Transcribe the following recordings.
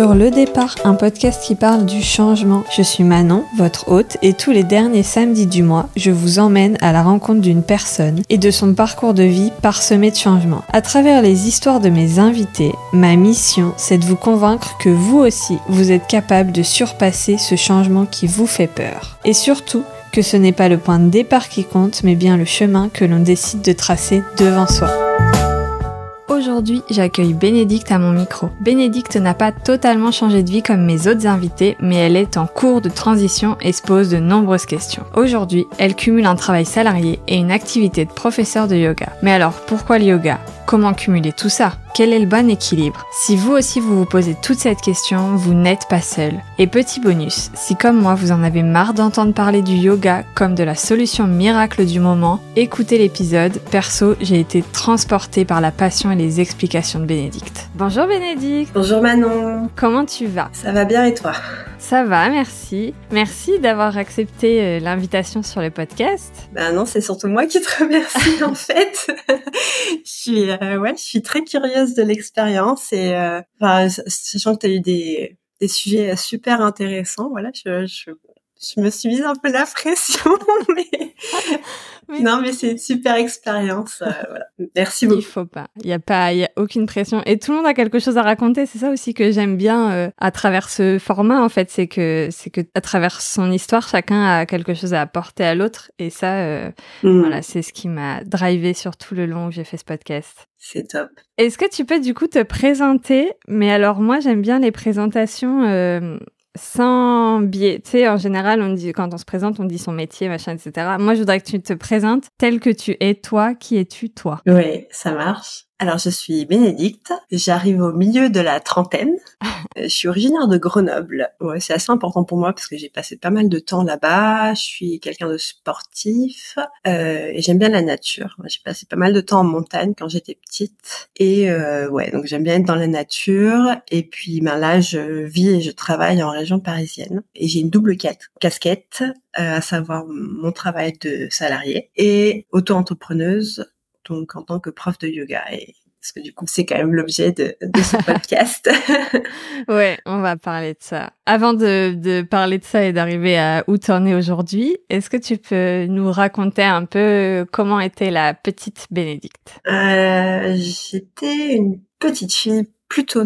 sur Le Départ, un podcast qui parle du changement. Je suis Manon, votre hôte, et tous les derniers samedis du mois, je vous emmène à la rencontre d'une personne et de son parcours de vie parsemé de changements. À travers les histoires de mes invités, ma mission, c'est de vous convaincre que vous aussi, vous êtes capable de surpasser ce changement qui vous fait peur. Et surtout, que ce n'est pas le point de départ qui compte, mais bien le chemin que l'on décide de tracer devant soi. Aujourd'hui, j'accueille Bénédicte à mon micro. Bénédicte n'a pas totalement changé de vie comme mes autres invités, mais elle est en cours de transition et se pose de nombreuses questions. Aujourd'hui, elle cumule un travail salarié et une activité de professeur de yoga. Mais alors, pourquoi le yoga? Comment cumuler tout ça Quel est le bon équilibre? Si vous aussi vous vous posez toute cette question, vous n'êtes pas seul. Et petit bonus, si comme moi vous en avez marre d'entendre parler du yoga comme de la solution miracle du moment, écoutez l'épisode. Perso, j'ai été transportée par la passion et les explications de Bénédicte. Bonjour Bénédicte Bonjour Manon Comment tu vas? Ça va bien et toi? Ça va, merci. Merci d'avoir accepté euh, l'invitation sur le podcast. Ben non, c'est surtout moi qui te remercie en fait. je suis euh, ouais, je suis très curieuse de l'expérience et euh, sachant que tu as eu des des sujets super intéressants, voilà, je, je je me suis mise un peu la pression, mais non, mais c'est une super expérience. Euh, voilà. Merci beaucoup. Il faut pas. Il y a pas, il y a aucune pression. Et tout le monde a quelque chose à raconter. C'est ça aussi que j'aime bien euh, à travers ce format. En fait, c'est que c'est que à travers son histoire, chacun a quelque chose à apporter à l'autre. Et ça, euh, mm. voilà, c'est ce qui m'a drivé sur tout le long où j'ai fait ce podcast. C'est top. Est-ce que tu peux du coup te présenter? Mais alors moi, j'aime bien les présentations sans biais. Tu sais, en général, on dit, quand on se présente, on dit son métier, machin, etc. Moi, je voudrais que tu te présentes tel que tu es toi. Qui es-tu toi? Oui, ça marche. Alors, je suis Bénédicte. J'arrive au milieu de la trentaine. Euh, je suis originaire de Grenoble. Ouais, c'est assez important pour moi parce que j'ai passé pas mal de temps là-bas. Je suis quelqu'un de sportif euh, et j'aime bien la nature. J'ai passé pas mal de temps en montagne quand j'étais petite. Et euh, ouais, donc j'aime bien être dans la nature. Et puis, ben là, je vis et je travaille en région parisienne. Et j'ai une double casquette, euh, à savoir mon travail de salarié et auto-entrepreneuse donc en tant que prof de yoga. Et parce que du coup, c'est quand même l'objet de, de, ce podcast. ouais, on va parler de ça. Avant de, de parler de ça et d'arriver à où tu en es aujourd'hui, est-ce que tu peux nous raconter un peu comment était la petite Bénédicte? Euh, J'étais une petite fille plutôt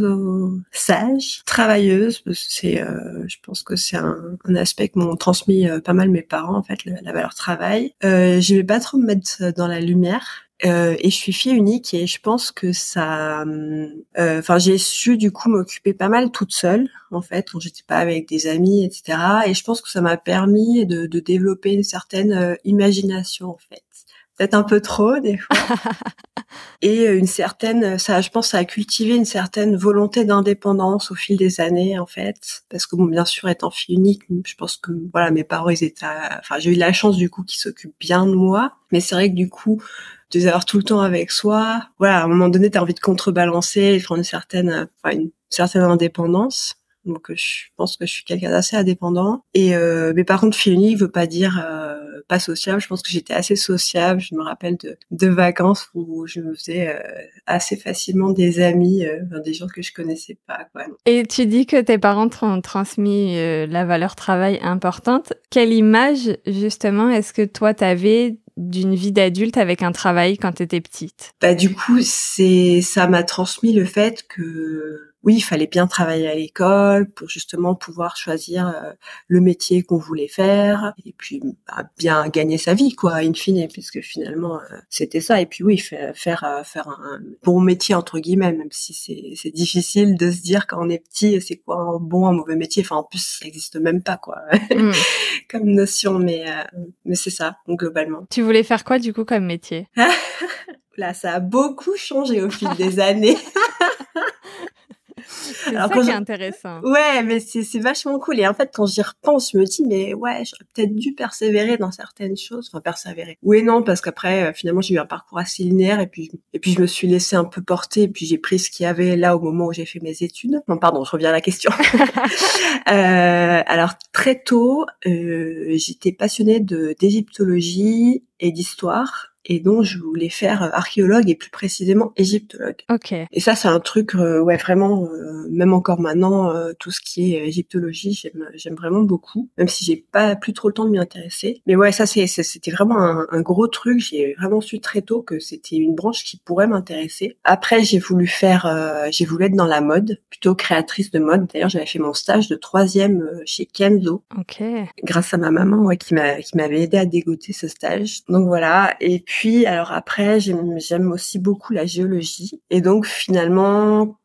sage, travailleuse. C'est, euh, je pense que c'est un, un, aspect que m'ont transmis euh, pas mal mes parents en fait, la, la valeur travail. Euh, J'aimais pas trop me mettre dans la lumière. Euh, et je suis fille unique et je pense que ça, euh, enfin j'ai su du coup m'occuper pas mal toute seule en fait quand j'étais pas avec des amis etc. Et je pense que ça m'a permis de, de, développer une certaine euh, imagination en fait, peut-être un peu trop des fois, et une certaine, ça je pense ça a cultivé une certaine volonté d'indépendance au fil des années en fait, parce que bon bien sûr étant fille unique, je pense que voilà mes parents ils étaient, enfin j'ai eu la chance du coup qu'ils s'occupent bien de moi, mais c'est vrai que du coup de les avoir tout le temps avec soi. Voilà, à un moment donné, tu as envie de contrebalancer, de prendre une certaine, enfin, une certaine indépendance. Donc, je pense que je suis quelqu'un d'assez indépendant. Et euh, mais par contre, fille veut pas dire euh, pas sociable. Je pense que j'étais assez sociable. Je me rappelle de, de vacances où je me faisais euh, assez facilement des amis, euh, des gens que je connaissais pas. Quoi. Et tu dis que tes parents t'ont transmis euh, la valeur travail importante. Quelle image justement est-ce que toi t'avais d'une vie d'adulte avec un travail quand tu étais petite? Bah du coup, c'est ça m'a transmis le fait que oui, il fallait bien travailler à l'école pour justement pouvoir choisir euh, le métier qu'on voulait faire et puis bah, bien gagner sa vie quoi, in fine, puisque finalement euh, c'était ça. Et puis oui, faire faire, euh, faire un bon métier entre guillemets, même si c'est c'est difficile de se dire quand on est petit c'est quoi un bon un mauvais métier. Enfin en plus ça n'existe même pas quoi mm. comme notion, mais mais c'est ça globalement. Tu voulais faire quoi du coup comme métier? Là, ça a beaucoup changé au fil des années. C'est ça qui est intéressant. Ouais, mais c'est vachement cool. Et en fait, quand j'y repense, je me dis, mais ouais, j'aurais peut-être dû persévérer dans certaines choses. Enfin, persévérer. Oui et non, parce qu'après, euh, finalement, j'ai eu un parcours assez linéaire et puis, et puis je me suis laissée un peu porter et puis j'ai pris ce qu'il y avait là au moment où j'ai fait mes études. Non, pardon, je reviens à la question. euh, alors, très tôt, euh, j'étais passionnée de d'égyptologie et d'histoire et donc je voulais faire archéologue et plus précisément égyptologue. Ok. Et ça, c'est un truc, ouais, vraiment, même encore maintenant, tout ce qui est égyptologie, j'aime, j'aime vraiment beaucoup, même si j'ai pas plus trop le temps de m'y intéresser. Mais ouais, ça, c'est, c'était vraiment un, un, gros truc. J'ai vraiment su très tôt que c'était une branche qui pourrait m'intéresser. Après, j'ai voulu faire, j'ai voulu être dans la mode, plutôt créatrice de mode. D'ailleurs, j'avais fait mon stage de troisième chez Kenzo. Ok. Grâce à ma maman, ouais, qui m'a, qui m'avait aidé à dégoter ce stage. Donc voilà. Et puis, alors après, j'aime, aussi beaucoup la géologie. Et donc finalement,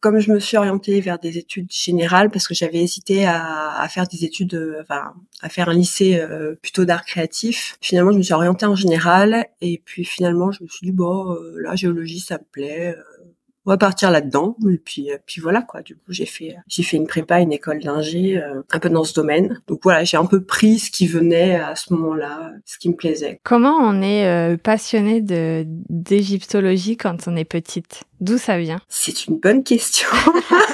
comme je me suis orientée vers des études générales parce que j'avais hésité à, à, faire des études, euh, enfin à faire un lycée euh, plutôt d'art créatif, finalement je me suis orientée en général et puis finalement je me suis dit bon euh, la géologie ça me plaît, on va partir là-dedans. Et puis, euh, puis voilà quoi. Du coup, j'ai fait, j'ai fait une prépa, une école d'ingé, euh, un peu dans ce domaine. Donc voilà, j'ai un peu pris ce qui venait à ce moment-là, ce qui me plaisait. Comment on est euh, passionné de d'égyptologie quand on est petite? D'où ça vient? C'est une bonne question.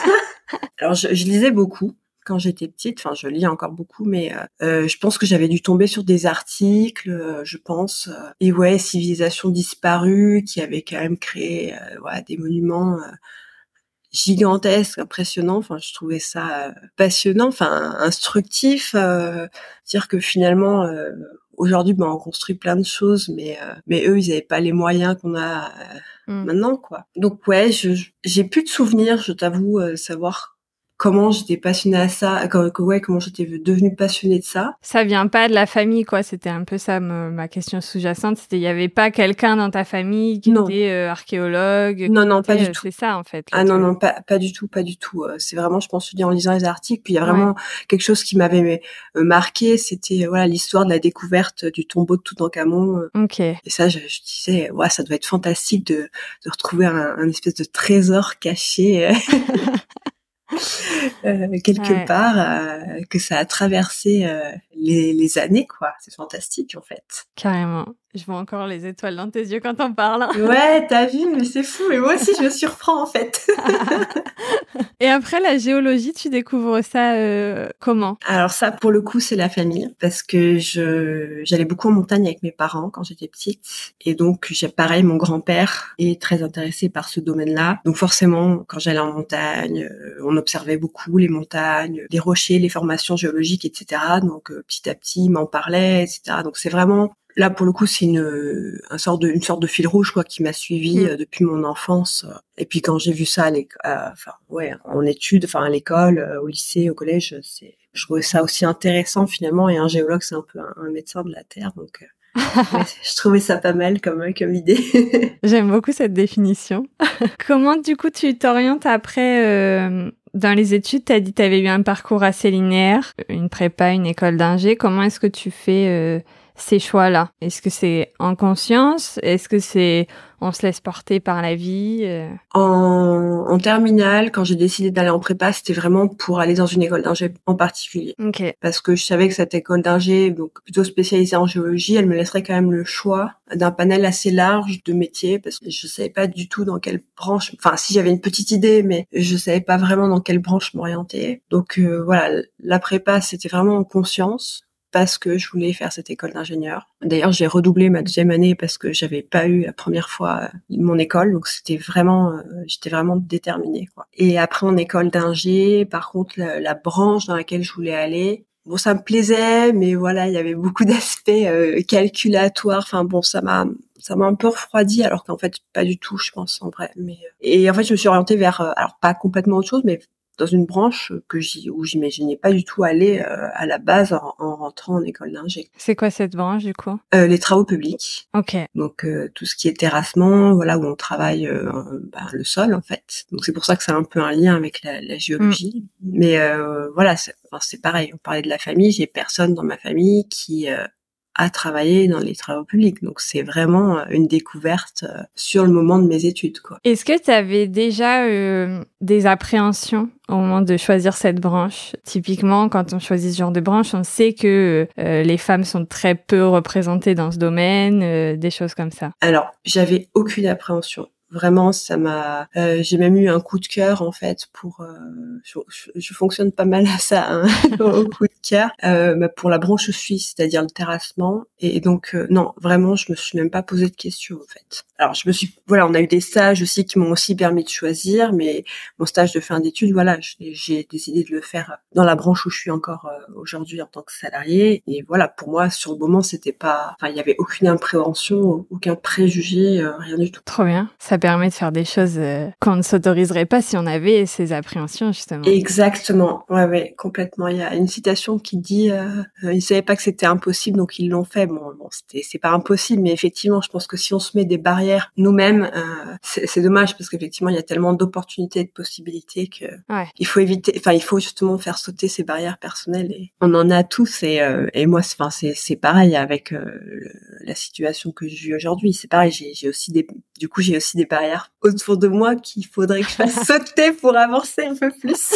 Alors, je, je lisais beaucoup quand j'étais petite. Enfin, je lis encore beaucoup, mais euh, euh, je pense que j'avais dû tomber sur des articles, euh, je pense. et ouais, civilisation disparue, qui avait quand même créé voilà, des monuments gigantesques, impressionnants. Enfin, je trouvais ça passionnant, enfin instructif. dire que finalement, aujourd'hui, ben, on construit plein de choses, mais mais eux, ils n'avaient pas les moyens qu'on a mmh. maintenant, quoi. Donc ouais, j'ai plus de souvenirs, je t'avoue, savoir comment j'étais passionnée à ça, ouais, comment j'étais devenue passionnée de ça. Ça vient pas de la famille, quoi. C'était un peu ça ma question sous-jacente. C'était il y avait pas quelqu'un dans ta famille qui était euh, archéologue. Non, non, pas du euh, tout. C'est ça en fait. Ah non, non, pas, pas du tout, pas du tout. Euh, c'est vraiment, je pense, en lisant les articles. Puis il y a vraiment quelque chose qui m'avait marqué. C'était voilà l'histoire de la découverte du tombeau de Toutankhamon. Ok. Et ça, je, disais, ouais, ça doit être fantastique de, de retrouver un, un espèce de trésor caché. Euh, quelque part euh, que ça a traversé euh, les, les, années quoi c'est fantastique en fait carrément je vois encore les étoiles dans tes yeux quand on parle. Ouais, t'as vu, mais c'est fou. Et moi aussi, je me surprends en fait. et après la géologie, tu découvres ça euh, comment? Alors ça, pour le coup, c'est la famille, parce que je j'allais beaucoup en montagne avec mes parents quand j'étais petite, et donc j'ai pareil, mon grand-père est très intéressé par ce domaine-là. Donc forcément, quand j'allais en montagne, euh, on observait beaucoup les montagnes, les rochers, les formations géologiques, etc. Donc euh, petit à petit, m'en parlait, etc. Donc c'est vraiment là pour le coup c'est une un sorte de une sorte de fil rouge quoi qui m'a suivi mm. euh, depuis mon enfance et puis quand j'ai vu ça à euh, enfin ouais en études enfin à l'école euh, au lycée au collège c'est je trouvais ça aussi intéressant finalement et un géologue c'est un peu un, médecin de la terre donc je trouvais ça pas mal comme comme idée. J'aime beaucoup cette définition. Comment du coup tu t'orientes après dans les études? Tu as dit que tu avais eu un parcours assez linéaire, une prépa, une école d'ingé. Comment est-ce que tu fais ces choix-là? Est-ce que c'est en conscience? Est-ce que c'est on se laisse porter par la vie euh? en, en terminale, quand j'ai décidé d'aller en prépa, c'était vraiment pour aller dans une école d'ingé en particulier. Okay. Parce que je savais que cette école d'ingé, donc plutôt spécialisée en géologie, elle me laisserait quand même le choix d'un panel assez large de métiers, parce que je savais pas du tout dans quelle branche. Enfin, si j'avais une petite idée, mais je savais pas vraiment dans quelle branche m'orienter. Donc euh, voilà, la prépa, c'était vraiment en conscience parce que je voulais faire cette école d'ingénieur. D'ailleurs, j'ai redoublé ma deuxième année parce que j'avais pas eu la première fois euh, mon école, donc c'était vraiment, euh, j'étais vraiment déterminée. Quoi. Et après en école d'ingé, par contre, la, branche dans laquelle je voulais aller, bon, ça me plaisait, mais voilà, il y avait beaucoup d'aspects euh, calculatoires. Enfin bon, ça m'a ça m'a un peu refroidi alors qu'en fait pas du tout je pense en vrai mais et en fait je me suis orientée vers alors pas complètement autre chose mais dans une branche que où j'imaginais pas du tout aller euh, à la base en, rentrant en école d'ingé. C'est quoi cette branche du coup? Euh, Les travaux publics. Ok. Donc euh, tout ce qui est terrassement, voilà où on travaille bah, le sol en fait. Donc c'est pour ça que c'est un peu un lien avec la, la géologie. Mm. Mais voilà, c'est enfin, pareil. On parlait de la famille. J'ai personne dans ma famille qui à travailler dans les travaux publics. Donc c'est vraiment euh, une découverte euh, sur le moment de mes études. Quoi. Est-ce que tu avais déjà euh, des appréhensions au moment de choisir cette branche? Typiquement, quand on choisit ce genre de branche, on sait que les femmes sont très peu représentées dans ce domaine, des choses comme ça. Alors, j'avais aucune appréhension vraiment, ça m'a. Euh, j'ai même eu un coup de cœur en fait pour. Euh, je, fonctionne pas mal à ça, hein, au coup de cœur, euh, bah, pour la branche suisse, c'est-à-dire le terrassement. Et, donc non, vraiment, je me suis même pas posé de questions en fait. Alors je me suis. Voilà, on a eu des stages aussi qui m'ont aussi permis de choisir, mais mon stage de fin d'études, voilà, j'ai décidé de le faire dans la branche où je suis encore aujourd'hui en tant que salarié. Et voilà, pour moi, sur le moment, c'était pas. Enfin, il y avait aucune impréhension, aucun préjugé, rien du tout. Trop bien. Permet de faire des choses euh, qu'on ne s'autoriserait pas si on avait ces appréhensions justement. Exactement, ouais, ouais, complètement. Il y a une citation qui dit euh, euh ils savaient pas que c'était impossible, donc ils l'ont fait. Bon, bon c'était c'est pas impossible, mais effectivement, je pense que si on se met des barrières nous-mêmes, euh, c'est dommage parce qu'effectivement, il y a tellement d'opportunités et de possibilités que il faut éviter. Enfin, il faut justement faire sauter ces barrières personnelles. Et on en a tous. Et, et moi, enfin, c'est pareil avec la situation que je vis aujourd'hui. C'est pareil. J'ai aussi des du coup, j'ai aussi des barrières autour de moi qu'il faudrait que je fasse sauter pour avancer un peu plus.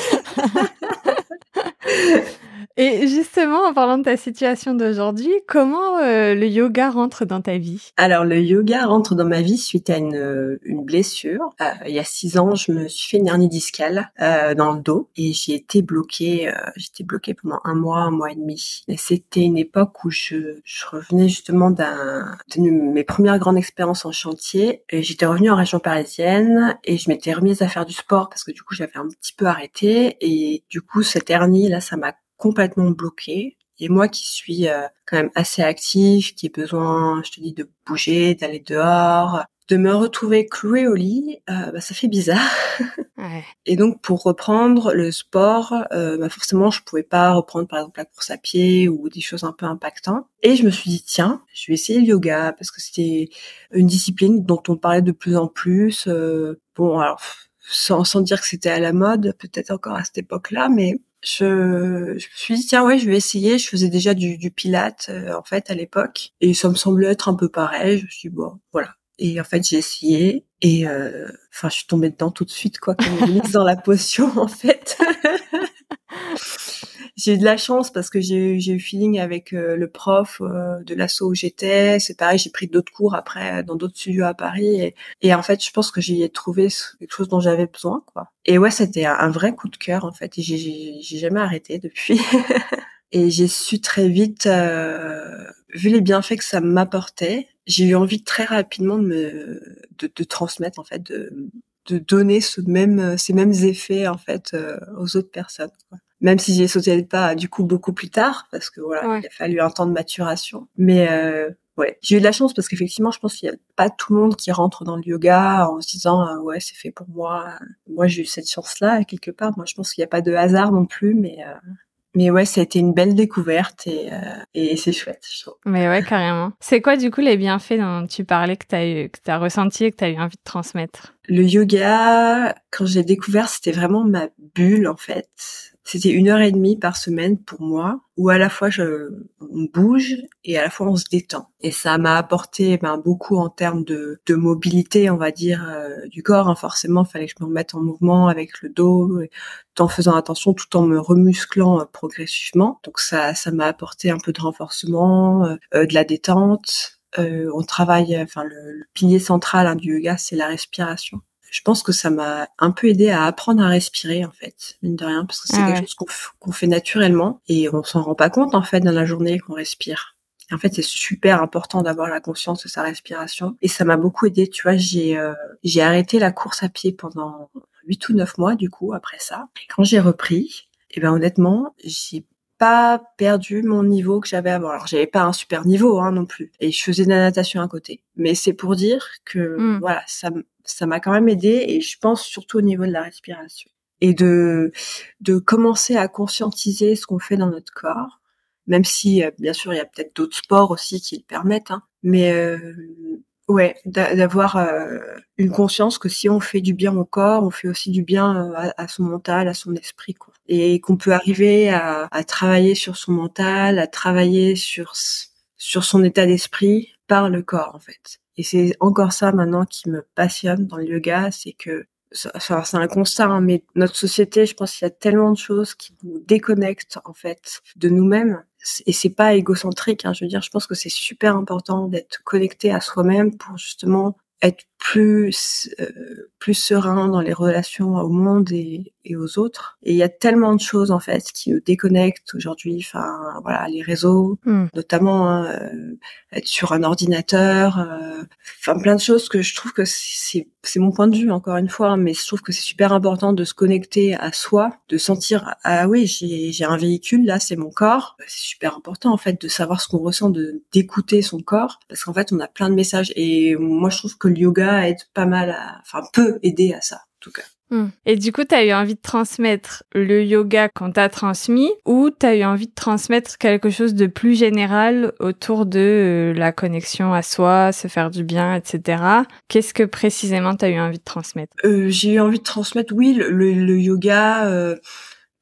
Et justement, en parlant de ta situation d'aujourd'hui, comment euh, le yoga rentre dans ta vie? Alors, le yoga rentre dans ma vie suite à une, euh, une blessure. Euh, il y a six ans, je me suis fait une hernie discale dans le dos et j'ai été bloquée. J'étais bloquée pendant un mois, un mois et demi. Et c'était une époque où je, je revenais justement d'un de mes premières grandes expériences en chantier. J'étais revenue en région parisienne et je m'étais remise à faire du sport parce que du coup, j'avais un petit peu arrêté et du coup, cette hernie là, ça m'a complètement bloqué. Et moi qui suis euh, quand même assez active, qui ai besoin, je te dis, de bouger, d'aller dehors, de me retrouver clouée au lit, euh, bah, ça fait bizarre. Ouais. Et donc pour reprendre le sport, euh, bah forcément je pouvais pas reprendre par exemple la course à pied ou des choses un peu impactantes. Et je me suis dit tiens, je vais essayer le yoga parce que c'était une discipline dont on parlait de plus en plus. Euh, bon alors sans, sans dire que c'était à la mode, peut-être encore à cette époque-là, mais je, je me suis dit tiens ouais je vais essayer. Je faisais déjà du, du pilate euh, en fait à l'époque. Et ça me semblait être un peu pareil. Je me suis dit bon voilà et en fait j'ai essayé et euh, enfin je suis tombée dedans tout de suite quoi comme une dans la potion en fait j'ai eu de la chance parce que j'ai eu feeling avec euh, le prof euh, de l'asso où j'étais. C'est pareil, j'ai pris d'autres cours après dans d'autres studios à Paris et, et, en fait, je pense que j'y ai trouvé quelque chose dont j'avais besoin, quoi. Et ouais, c'était un, vrai coup de cœur en fait. Et j'ai jamais arrêté depuis. et j'ai su très vite, euh, vu les bienfaits que ça m'apportait, j'ai eu envie très rapidement de me de, de transmettre en fait de de donner ce même ces mêmes effets en fait aux autres personnes. Quoi. Même si j'ai sauté le pas du coup beaucoup plus tard parce que voilà il a fallu un temps de maturation. Mais euh, ouais j'ai eu de la chance parce qu'effectivement je pense qu'il y a pas tout le monde qui rentre dans le yoga en se disant ah ouais c'est fait pour moi. Moi j'ai eu cette chance là quelque part. Moi je pense qu'il n'y a pas de hasard non plus mais euh, mais ouais, ça a été une belle découverte et, euh, et c'est chouette, je trouve. Mais ouais, carrément. C'est quoi, du coup, les bienfaits dont tu parlais que tu as, eu, que as ressenti et que tu as eu envie de transmettre? Le yoga, quand j'ai découvert, c'était vraiment ma bulle, en fait. C'était une heure et demie par semaine pour moi, où à la fois je, on bouge et à la fois on se détend. Et ça m'a apporté ben, beaucoup en termes de, de mobilité, on va dire, euh, du corps. Hein. Forcément, il fallait que je me remette en mouvement avec le dos, tout en faisant attention, tout en me remusclant euh, progressivement. Donc ça, ça m'a apporté un peu de renforcement, euh, de la détente. on travaille, enfin le, le pilier central hein, du yoga, c'est la respiration je pense que ça m'a un peu aidé à apprendre à respirer en fait, mine de rien, parce que c'est ah quelque chose qu'on fait naturellement et on s'en rend pas compte en fait dans la journée qu'on respire. en fait, c'est super important d'avoir la conscience de sa respiration et ça m'a beaucoup aidé. Tu vois, j'ai euh, j'ai arrêté la course à pied pendant huit ou neuf mois du coup après ça. Et quand j'ai repris, et eh ben honnêtement, j'ai pas perdu mon niveau que j'avais avant. Alors j'avais pas un super niveau hein, non plus, et je faisais de la natation à côté. Mais c'est pour dire que mmh. voilà, ça ça m'a quand même aidé, et je pense surtout au niveau de la respiration et de de commencer à conscientiser ce qu'on fait dans notre corps, même si euh, bien sûr il y a peut-être d'autres sports aussi qui le permettent, hein, mais euh, ouais, d'avoir euh, une conscience que si on fait du bien au corps, on fait aussi du bien à, à son mental, à son esprit, quoi et qu'on peut arriver à, à, travailler sur son mental, à travailler sur sur son état d'esprit par le corps en fait. Et c'est encore ça maintenant qui me passionne dans le yoga, c'est que c'est un constat, hein, mais notre société, je pense qu'il y a tellement de choses qui nous déconnectent en fait de nous-mêmes. Et c'est pas égocentrique, hein, je veux dire, je pense que c'est super important d'être connecté à soi-même pour justement être plus euh, plus serein dans les relations au monde et, et aux autres. Et il y a tellement de choses en fait qui nous déconnectent aujourd'hui. Enfin voilà, les réseaux, hmm. notamment hein, euh, être sur un ordinateur, euh, enfin plein de choses que je trouve que c'est c'est mon point de vue encore une fois, mais je trouve que c'est super important de se connecter à soi, de sentir ah oui j'ai j'ai un véhicule là, c'est mon corps. C'est super important en fait de savoir ce qu'on ressent, de d'écouter son corps, parce qu'en fait on a plein de messages et moi je trouve que le yoga aide pas mal, à, enfin peut aider à ça en tout cas. Hmm. Et du coup, tu as eu envie de transmettre le yoga qu'on t'a transmis ou tu as eu envie de transmettre quelque chose de plus général autour de euh, la connexion à soi, se faire du bien, etc. Qu'est-ce que précisément tu as eu envie de transmettre? Euh, J'ai eu envie de transmettre, oui, le, yoga, euh,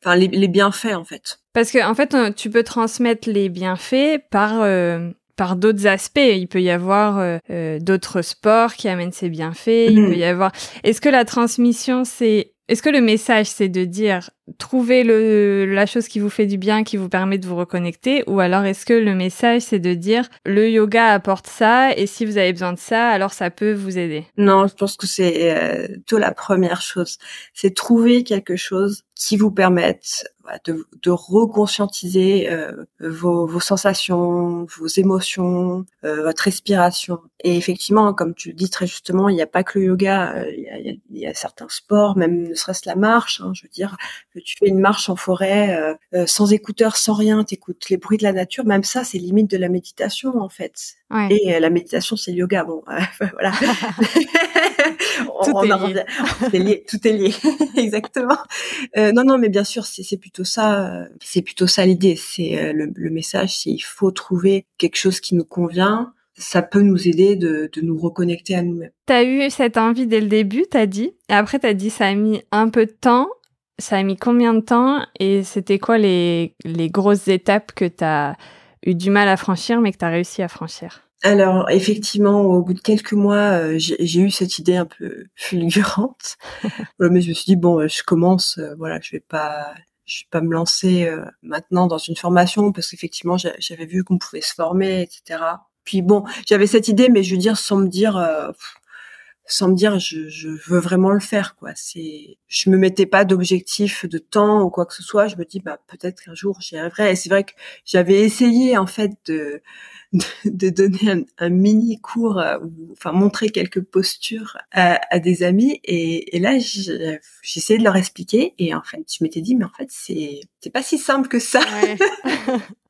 enfin les, les, bienfaits en fait. Parce que en fait, tu peux transmettre les bienfaits par par d'autres aspects. Il peut y avoir euh, euh, d'autres sports qui amènent ces bienfaits. Il peut y avoir. Est-ce que la transmission, c'est est-ce que le message, c'est de dire trouver le, la chose qui vous fait du bien, qui vous permet de vous reconnecter, ou alors est-ce que le message, c'est de dire le yoga apporte ça, et si vous avez besoin de ça, alors ça peut vous aider? Non, je pense que c'est euh, tout la première chose. C'est trouver quelque chose qui vous permette de, de reconscientiser euh, vos, vos, sensations, vos émotions, euh, votre respiration. Et effectivement, comme tu le dis très justement, il n'y a pas que le yoga, euh, il y, a, y, a, certains sports, même ne serait-ce la marche. Hein, je veux dire, tu fais une marche en forêt euh, sans écouteurs, sans rien, t'écoutes les bruits de la nature. Même ça, c'est limite de la méditation en fait. Ouais. Et la méditation, c'est le yoga. Bon, voilà. tout, est lié. tout est lié, exactement. Euh, non, non, mais bien sûr, c'est plutôt ça. C'est plutôt ça l'idée. C'est euh, le, le, message, c'est il faut trouver quelque chose qui nous convient. Ça peut nous aider de, de nous reconnecter à nous-mêmes. T'as eu cette envie dès le début, t'as dit. Et après, t'as dit ça a mis un peu de temps. Ça a mis combien de temps Et c'était quoi les, les grosses étapes que t'as eu du mal à franchir, mais que t'as réussi à franchir? Alors effectivement, au bout de quelques mois, euh, j'ai eu cette idée un peu fulgurante. mais je me suis dit bon, euh, je commence, euh, voilà, je vais pas, je vais pas me lancer maintenant dans une formation parce qu'effectivement, j'avais vu qu'on pouvait se former, etc. Puis bon, j'avais cette idée, mais je veux dire sans me dire, sans me dire, je, je, veux vraiment le faire, quoi. C'est, je me mettais pas d'objectif de temps ou quoi que ce soit. Je me dis, bah peut-être qu'un jour j'y arriverai. Et c'est vrai que j'avais essayé en fait de de, donner un, mini cours, euh, enfin montrer quelques postures à, des amis. Et, et là, j'essayais de leur expliquer. Et en fait, je m'étais dit, mais en fait, c'est c'est pas si simple que ça.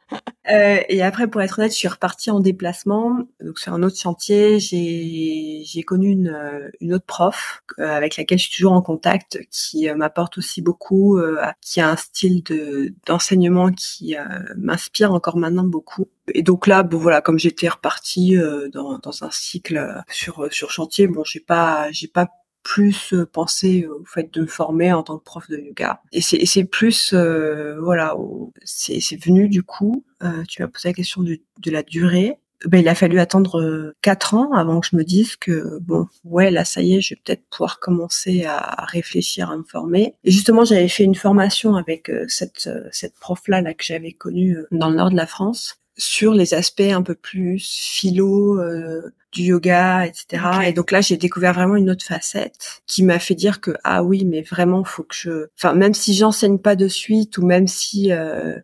Euh, et après, pour être honnête, je suis repartie en déplacement. Donc c'est un autre chantier. J'ai j'ai connu une, euh, une autre prof euh, avec laquelle je suis toujours en contact, qui m'apporte aussi beaucoup, qui a un style de d'enseignement qui m'inspire encore maintenant beaucoup. Et donc là, bon voilà, comme j'étais repartie dans, dans un cycle sur sur chantier, bon j'ai pas j'ai pas plus euh, penser au fait de me former en tant que prof de yoga. Et c'est plus, euh, voilà, c'est venu du coup, euh, tu m'as posé la question de, de la durée. Ben, il a fallu attendre quatre ans avant que je me dise que bon ouais là ça y est je vais peut-être pouvoir commencer à réfléchir à me former et justement j'avais fait une formation avec cette cette prof là là que j'avais connue dans le nord de la France sur les aspects un peu plus philo euh, du yoga, etc. Et donc là, j'ai découvert vraiment une autre facette qui m'a fait dire que ah oui, mais vraiment, faut que je, enfin même si j'enseigne pas de suite ou même si euh,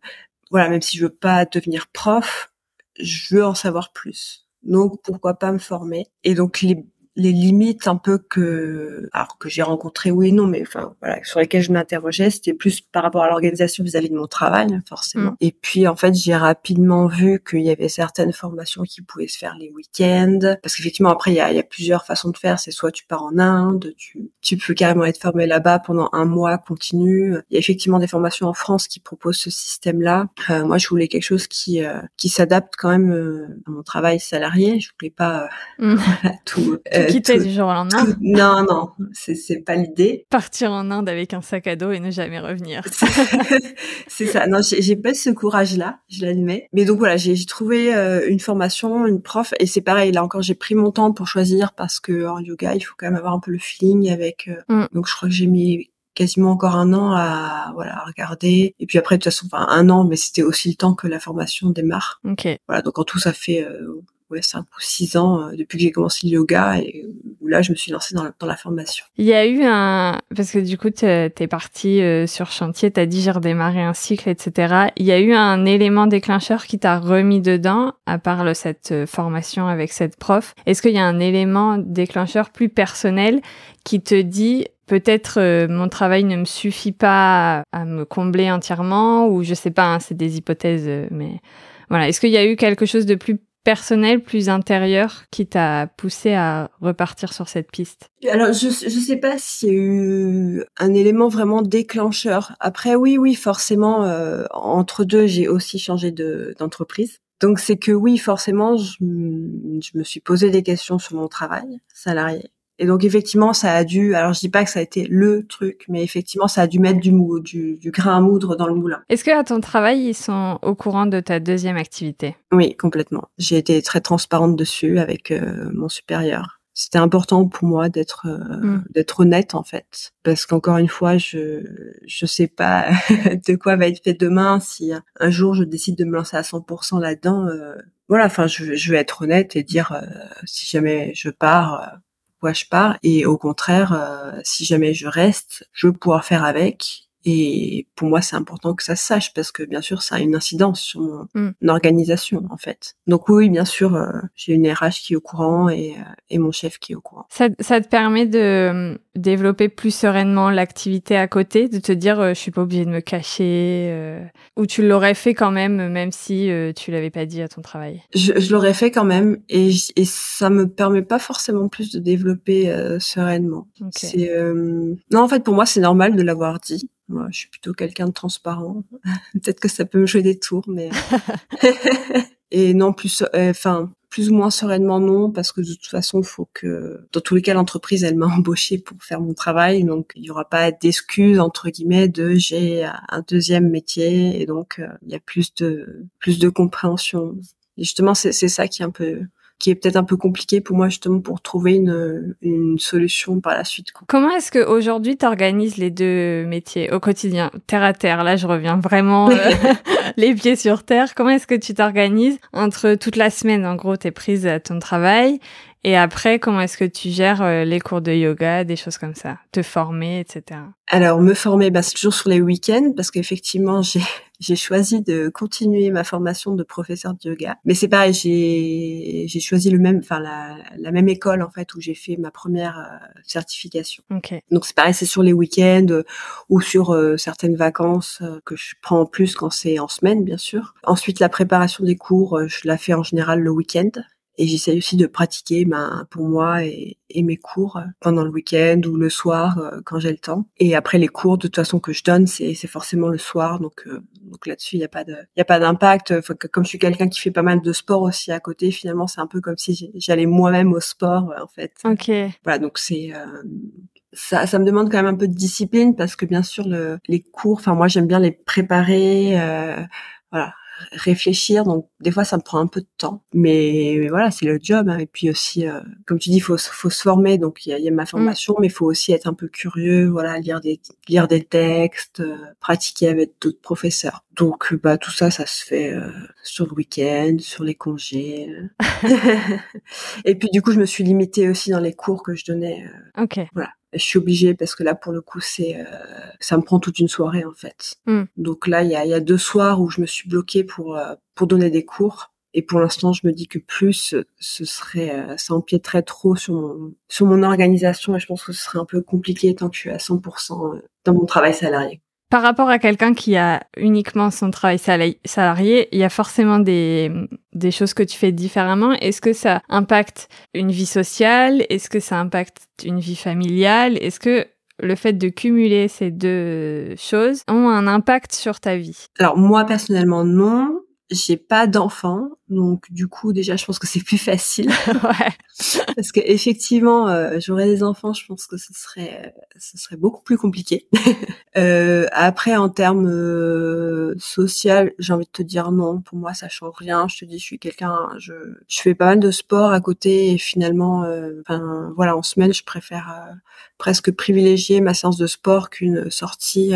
voilà, même si je veux pas devenir prof, je veux en savoir plus. Donc pourquoi pas me former? Et donc les les limites un peu que alors que j'ai rencontrées oui et non mais enfin voilà sur lesquelles je m'interrogeais c'était plus par rapport à l'organisation vis-à-vis de mon travail forcément. Mm. et puis en fait j'ai rapidement vu qu'il y avait certaines formations qui pouvaient se faire les week-ends parce qu'effectivement après il y a, y a, plusieurs façons de faire. C'est soit tu pars en Inde tu tu peux carrément être formé là-bas pendant un mois continu. Il y a effectivement des formations en France qui proposent ce système là euh, moi je voulais quelque chose qui euh, qui s'adapte quand même euh, à mon travail salarié. Je voulais pas mm. tout quitter du jour au lendemain? Non, non, c'est pas l'idée. Partir en Inde avec un sac à dos et ne jamais revenir. c'est ça. Non, j'ai pas ce courage-là, je l'admets. Mais donc voilà, j'ai trouvé euh, une formation, une prof, et c'est pareil. Là encore, j'ai pris mon temps pour choisir parce que en yoga, il faut quand même avoir un peu le feeling avec. Euh, mm. Donc je crois que j'ai mis quasiment encore un an à voilà à regarder et puis après de toute façon enfin un an mais c'était aussi le temps que la formation démarre ok voilà donc en tout ça fait euh, ouais, 5 ou 6 ans euh, depuis que j'ai commencé le yoga et là, je me suis lancée dans la, dans la formation. Il y a eu un... Parce que du coup, tu es parti euh, sur chantier, tu as dit j'ai redémarré un cycle, etc. Il y a eu un élément déclencheur qui t'a remis dedans, à part cette euh, formation avec cette prof. Est-ce qu'il y a un élément déclencheur plus personnel qui te dit peut-être euh, mon travail ne me suffit pas à me combler entièrement ou je sais pas, hein, c'est des hypothèses, mais voilà. Est-ce qu'il y a eu quelque chose de plus personnel, plus intérieur qui t'a poussé à repartir sur cette piste? Alors, je je sais pas s'il y a eu un élément vraiment déclencheur. Après, oui, oui, forcément, euh, entre deux, j'ai aussi changé de d'entreprise. Donc, c'est que oui, forcément, je, je me suis posé des questions sur mon travail salarié. Et donc effectivement, ça a dû. Alors je dis pas que ça a été le truc, mais effectivement, ça a dû mettre du, mou, du, du grain à moudre dans le moulin. Est-ce que à ton travail, ils sont au courant de ta deuxième activité? Oui, complètement. J'ai été très transparente dessus avec euh, mon supérieur. C'était important pour moi d'être euh, mm. d'être honnête en fait, parce qu'encore une fois, je je sais pas de quoi va être fait demain si un jour je décide de me lancer à 100% là-dedans. Euh, voilà, enfin, je, je vais être honnête et dire euh, si jamais je pars pourquoi je pars et au contraire, euh, si jamais je reste, je veux pouvoir faire avec et pour moi, c'est important que ça se sache parce que bien sûr, ça a une incidence sur mon, mm. organisation en fait. Donc oui, bien sûr, euh, j'ai une RH qui est au courant et, euh, et mon chef qui est au courant. Ça, ça te permet de euh, développer plus sereinement l'activité à côté, de te dire je suis pas obligée de me cacher, ou tu l'aurais fait quand même, même si tu l'avais pas dit à ton travail? Je, je l'aurais fait quand même et, et ça me permet pas forcément plus de développer sereinement. C'est non en fait pour moi c'est normal de l'avoir dit moi, je suis plutôt quelqu'un de transparent. Peut-être que ça peut me jouer des tours, mais et non plus, euh, enfin plus ou moins sereinement non, parce que de toute façon, il faut que dans tous les cas, l'entreprise elle m'a embauché pour faire mon travail, donc il y aura pas d'excuses entre guillemets de j'ai un deuxième métier et donc euh, il y a plus de plus de compréhension. Et justement, c'est ça qui est un peu qui est peut-être un peu compliqué pour moi justement pour trouver une, une solution par la suite. Comment est-ce que aujourd'hui tu organises les deux métiers au quotidien, terre à terre? Là, je reviens vraiment euh, les pieds sur terre. Comment est-ce que tu t'organises entre toute la semaine? En gros, tu es prise à ton travail et après, comment est-ce que tu gères euh, les cours de yoga, des choses comme ça, te former, etc. Alors, me former, bah, c'est toujours sur les week-ends parce qu'effectivement, j'ai j'ai choisi de continuer ma formation de professeur de yoga. Mais c'est pareil, j'ai j'ai choisi le même, enfin la, la même école en fait où j'ai fait ma première euh, certification. Okay. Donc c'est pareil, c'est sur les week-ends euh, ou sur certaines vacances que je prends en plus quand c'est en semaine, bien sûr. Ensuite, la préparation des cours, je la fais en général le week-end et j'essaye aussi de pratiquer ben, pour moi et, et mes cours pendant le week-end ou le soir euh, quand j'ai le temps. Et après les cours, de toute façon que je donne, c'est forcément le soir, donc euh, donc là-dessus il n'y a pas de il y a pas d'impact. comme je suis quelqu'un qui fait pas mal de sport aussi à côté, finalement c'est un peu comme si j'allais moi-même au sport en fait. Ok. Voilà donc c'est euh, ça, ça me demande quand même un peu de discipline parce que bien sûr le, les cours, enfin moi j'aime bien les préparer, voilà réfléchir. Donc des fois ça me prend un peu de temps, mais, voilà c'est le job. Hein. Et puis aussi, euh, comme tu dis, faut faut se former. Donc il y a, y a, ma mm. formation, mais il faut aussi être un peu curieux. Voilà, lire des lire des textes, euh, pratiquer avec d'autres professeurs. Donc bah tout ça, ça se fait euh, sur le week-end, sur les congés. et puis du coup je me suis limitée aussi dans les cours que je donnais. ok. Voilà je suis obligée parce que là pour le coup c'est euh, ça me prend toute une soirée en fait. Mm. Donc là il y a, y a, deux soirs où je me suis bloquée pour euh, pour donner des cours et pour l'instant je me dis que plus ce serait euh, ça empiéterait trop sur mon sur mon organisation et je pense que ce serait un peu compliqué tant que je suis à 100% dans mon travail salarié. Par rapport à quelqu'un qui a uniquement son travail salarié, il y a forcément des, choses que tu fais différemment. Est-ce que ça impacte une vie sociale? Est-ce que ça impacte une vie familiale? Est-ce que le fait de cumuler ces deux choses ont un impact sur ta vie? Alors moi personnellement non, j'ai pas d'enfants, donc du coup déjà je pense que c'est plus facile. ouais. Parce que effectivement, euh, j'aurais des enfants, je pense que ce serait ce serait beaucoup plus compliqué. euh, après en termes euh, social, j'ai envie de te dire non. Pour moi, ça change rien. Je te dis, je suis quelqu'un, je je fais pas mal de sport à côté et finalement, euh, enfin voilà, en semaine, je préfère euh, presque privilégier ma séance de sport qu'une sortie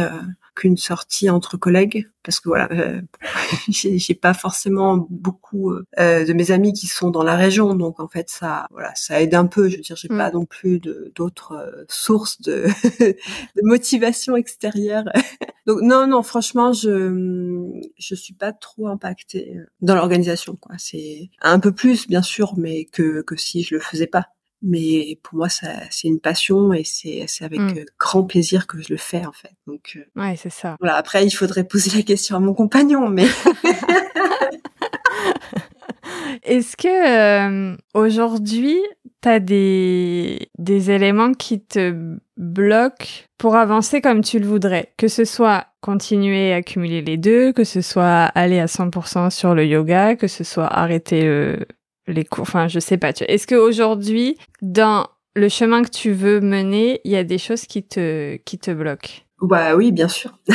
qu'une sortie entre collègues parce que voilà, euh, j'ai pas forcément beaucoup euh, de mes amis qui sont dans la région, donc en fait ça, voilà, ça aide un peu. Je veux dire, j'ai pas mm. non plus d'autres euh, sources de, de, motivation extérieure. donc non, non, franchement, je je suis pas trop impactée dans l'organisation. quoi. C'est un peu plus, bien sûr, mais que que si je le faisais pas mais pour moi ça c'est une passion et c'est c'est avec mmh. grand plaisir que je le fais en fait. Donc ouais c'est ça. voilà après il faudrait poser la question à mon compagnon mais est-ce que aujourd'hui tu as des des éléments qui te bloquent pour avancer comme tu le voudrais? Que ce soit continuer à cumuler les deux que ce soit aller à 100% sur le yoga que ce soit arrêter le les cours. Enfin, je sais pas. Est-ce qu'aujourd'hui, dans le chemin que tu veux mener, il y a des choses qui te qui te bloquent? Bah oui, bien sûr.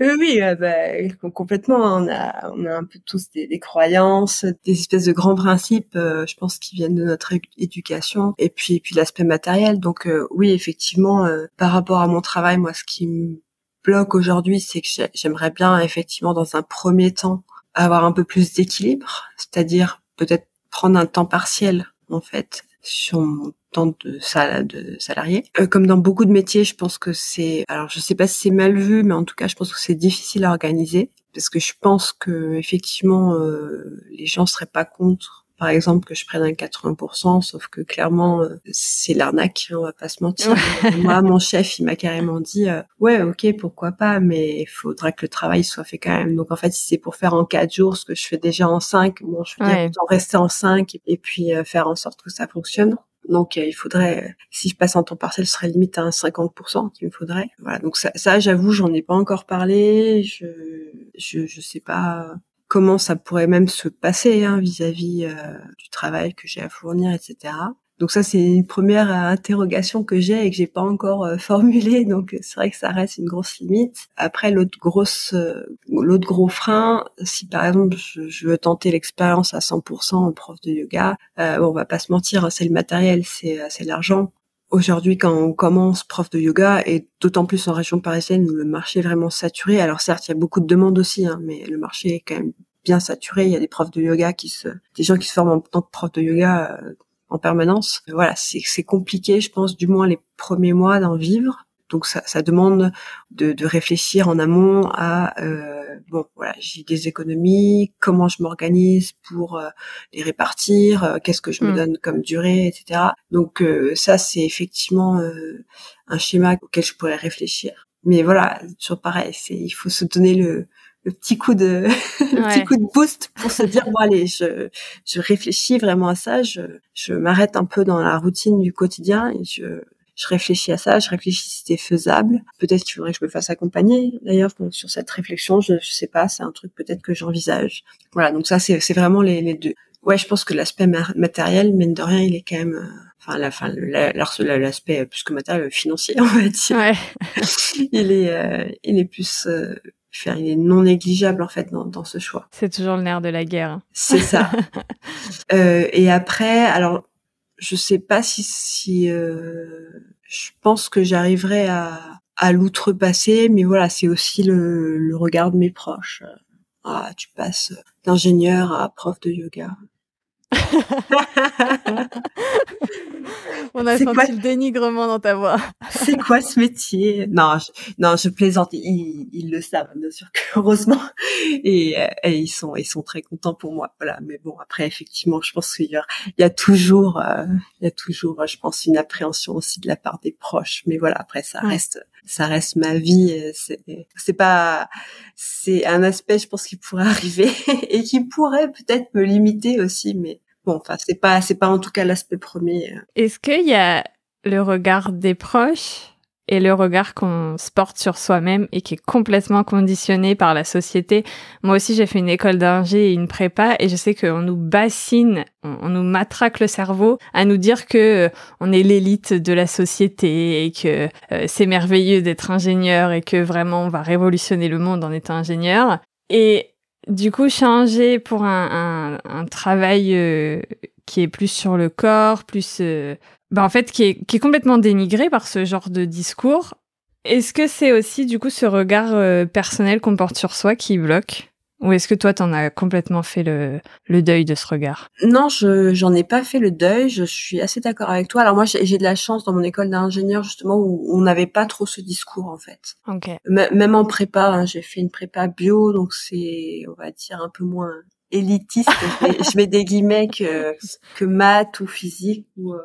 oui, bah, complètement. On a, on a un peu tous des, croyances, des espèces de grands principes, euh, je pense, qui viennent de notre éducation, et puis, puis l'aspect matériel. Donc euh, oui, effectivement, euh, par rapport à mon travail, moi, ce qui me bloque aujourd'hui, c'est que j'aimerais bien, effectivement, dans un premier temps, avoir un peu plus d'équilibre, c'est-à-dire peut-être prendre un temps partiel en fait sur mon temps de, sal de salarié. Euh, comme dans beaucoup de métiers, je pense que c'est, alors je sais pas si c'est mal vu, mais en tout cas, je pense que c'est difficile à organiser parce que je pense que effectivement, euh, les gens seraient pas contre par exemple que je prenne un 80%, sauf que clairement euh, c'est l'arnaque, hein, on va pas se mentir. Moi, mon chef, il m'a carrément dit euh, ouais, ok, pourquoi pas, mais il faudra que le travail soit fait quand même. Donc en fait, si c'est pour faire en quatre jours ce que je fais déjà en cinq, bon, je veux dire rester en cinq et puis euh, faire en sorte que ça fonctionne. Donc il faudrait, si je passe en temps partiel, ce serait limite à un 50% qu'il me faudrait. Voilà, donc ça, ça j'avoue, j'en ai pas encore parlé. Je, je, je sais pas comment ça pourrait même se passer hein, vis-à-vis euh, du travail que j'ai à fournir, etc. Donc ça, c'est une première euh, interrogation que j'ai et que j'ai pas encore euh, formulée. Donc c'est vrai que ça reste une grosse limite. Après, l'autre grosse, l'autre gros frein, si par exemple je, veux tenter l'expérience à 100% en prof de yoga, on va pas se mentir, hein, c'est le matériel, c'est l'argent aujourd'hui quand on commence prof de yoga et d'autant plus en région parisienne le marché est vraiment saturé. Alors certes, il y a beaucoup de demandes aussi, hein, mais le marché est quand même bien saturé. Il y a des profs de yoga qui se, des gens qui se forment en tant que prof de yoga euh, en permanence. Voilà, c'est compliqué, je pense, du moins les premiers mois d'en vivre. Donc ça, ça demande de, de, réfléchir en amont à euh, bon voilà j'ai des économies, comment je m'organise pour euh, les répartir, euh, qu'est-ce que je me hmm. donne comme durée, etc. Donc euh, ça c'est effectivement un schéma auquel je pourrais réfléchir. Mais voilà toujours pareil, c'est il faut se donner le, le petit coup de le petit coup de boost pour se dire bon allez je je réfléchis vraiment à ça je je m'arrête un peu dans la routine du quotidien et je je réfléchis à ça, je réfléchis si c'était faisable. Peut-être qu'il faudrait que je me fasse accompagner. D'ailleurs, sur cette réflexion, je, je sais pas, c'est un truc peut-être que j'envisage. Voilà, donc ça, c'est, vraiment les, les, deux. Ouais, je pense que l'aspect matériel, mine de rien, il est quand même, euh, enfin, la, fin, l'aspect plus que matériel, financier, on va dire. Ouais. il est, euh, il est plus, euh, il est non négligeable en fait dans, dans ce choix. C'est toujours le nerf de la guerre. C'est ça. euh, et après, alors je sais pas si, si euh, je pense que j'arriverai à, à l'outrepasser, mais voilà, c'est aussi le, le, regard de mes proches. Ah, tu passes d'ingénieur à prof de yoga. On a senti le dénigrement dans ta voix. c'est quoi ce métier? Non, je, non, je plaisante. Ils, ils, le savent, bien sûr que heureusement, et, et, ils sont, ils sont très contents pour moi. Voilà. Mais bon, après, effectivement, je pense qu'il y a, il y a toujours, euh, il y a toujours, je pense, une appréhension aussi de la part des proches. Mais voilà, après, ça reste, ça reste ma vie. C'est, c'est pas, c'est un aspect, je pense, qui pourrait arriver et qui pourrait peut-être me limiter aussi, mais bon, enfin, c'est pas, c'est pas en tout cas l'aspect premier. Est-ce qu'il y a le regard des proches et le regard qu'on se porte sur soi-même et qui est complètement conditionné par la société. Moi aussi, j'ai fait une école d'ingé et une prépa et je sais qu'on nous bassine, on, nous matraque le cerveau à nous dire que euh, on est l'élite de la société et que euh, c'est merveilleux d'être ingénieur et que vraiment on va révolutionner le monde en étant ingénieur. Et du coup, changer pour un, un, un travail euh, qui est plus sur le corps, plus, euh, bah en fait, qui est, qui est complètement dénigré par ce genre de discours. Est-ce que c'est aussi du coup ce regard euh, personnel qu'on porte sur soi qui bloque? Ou est-ce que toi, t'en as complètement fait le, le deuil de ce regard? Non, je j'en ai pas fait le deuil. Je suis assez d'accord avec toi. Alors moi, j'ai de la chance dans mon école d'ingénieur justement où on n'avait pas trop ce discours en fait. Ok. même en prépa, hein, j'ai fait une prépa bio, donc c'est, on va dire, un peu moins élitiste. je, mets, des guillemets que que maths ou physique ou euh,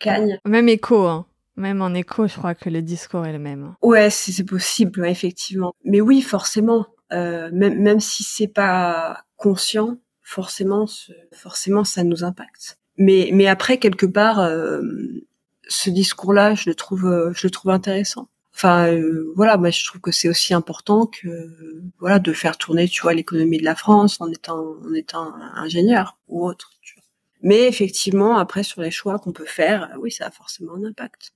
cagne. Même éco, hein. Même en écho, je crois que le discours est le même. Ouais, c'est possible, effectivement. Mais oui, forcément. Euh, même, même si c'est pas conscient, forcément, forcément, ça nous impacte. Mais, mais après, quelque part, euh, ce discours-là, je le trouve, euh, je le trouve intéressant. Enfin, voilà, moi, je trouve que c'est aussi important que, voilà, de faire tourner, tu vois, l'économie de la France en étant, en étant ingénieur ou autre. Tu vois. Mais effectivement, après, sur les choix qu'on peut faire, oui, ça a forcément un impact.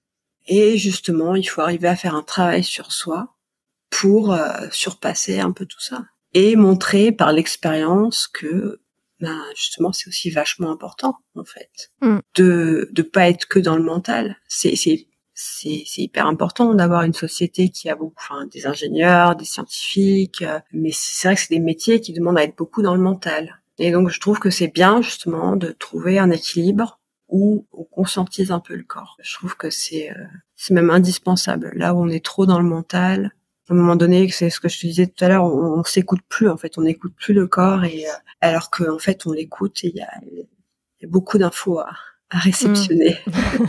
Et justement, il faut arriver à faire un travail sur soi pour euh, surpasser un peu tout ça et montrer par l'expérience que ben, justement c'est aussi vachement important en fait mm. de de pas être que dans le mental c'est c'est c'est c'est hyper important d'avoir une société qui a beaucoup enfin des ingénieurs des scientifiques euh, mais c'est vrai que c'est des métiers qui demandent à être beaucoup dans le mental et donc je trouve que c'est bien justement de trouver un équilibre où on conscientise un peu le corps je trouve que c'est euh, c'est même indispensable là où on est trop dans le mental à un moment donné, c'est ce que je te disais tout à l'heure, on, on s'écoute plus en fait, on n'écoute plus le corps et euh, alors qu'en fait on l'écoute et il y a, beaucoup d'infos à, réceptionner. Mm.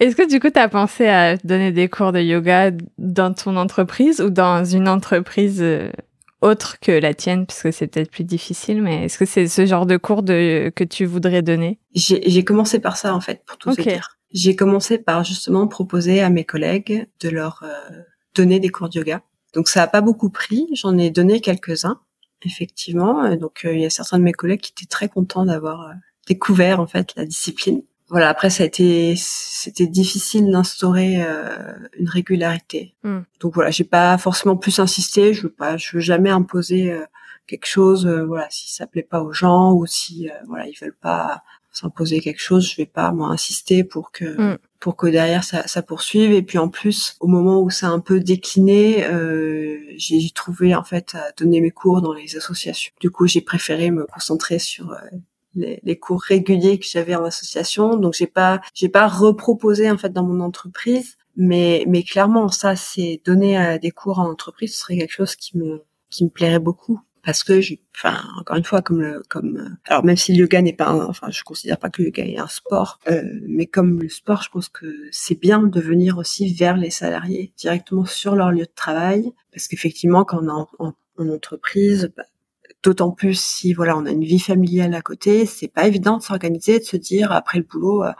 Est-ce que du coup tu as pensé à donner des cours de yoga dans ton entreprise ou dans une entreprise euh, autre que la tienne, parce que c'est peut-être plus difficile, mais est-ce que c'est ce genre de cours de, que tu voudrais donner? J'ai commencé par ça en fait, pour tout dire. J'ai commencé par justement proposer à mes collègues de leur euh, donner des cours de yoga. Donc ça a pas beaucoup pris, j'en ai donné quelques-uns effectivement. Donc euh, il y a certains de mes collègues qui étaient très contents d'avoir euh, découvert en fait la discipline. Voilà, après ça a été c'était difficile d'instaurer euh, une régularité. Hmm. Donc voilà, j'ai pas forcément plus insisté, je veux pas je veux jamais imposer quelque chose voilà, si ça plaît pas aux gens ou si voilà, ils veulent pas s'imposer quelque chose, je vais pas moi insister pour que mm. pour que derrière ça, ça, poursuive. Et puis en plus, au moment où ça a un peu décliné, euh, j'ai trouvé en fait à donner mes cours dans les associations. Du coup, j'ai préféré me concentrer sur euh, les, les, cours réguliers que j'avais en association. Donc j'ai pas j'ai pas reproposé en fait dans mon entreprise. Mais, mais clairement, ça, c'est donner euh, des cours en entreprise, ce serait quelque chose qui me, qui me plairait beaucoup parce que je, enfin encore une fois comme le comme euh, alors même si le yoga n'est pas enfin je considère pas que le yoga est un sport euh, mais comme le sport je pense que c'est bien de venir aussi vers les salariés directement sur leur lieu de travail parce qu'effectivement quand on est en, entreprise bah, d'autant plus si voilà on a une vie familiale à côté c'est pas évident de s'organiser de se dire après le boulot euh,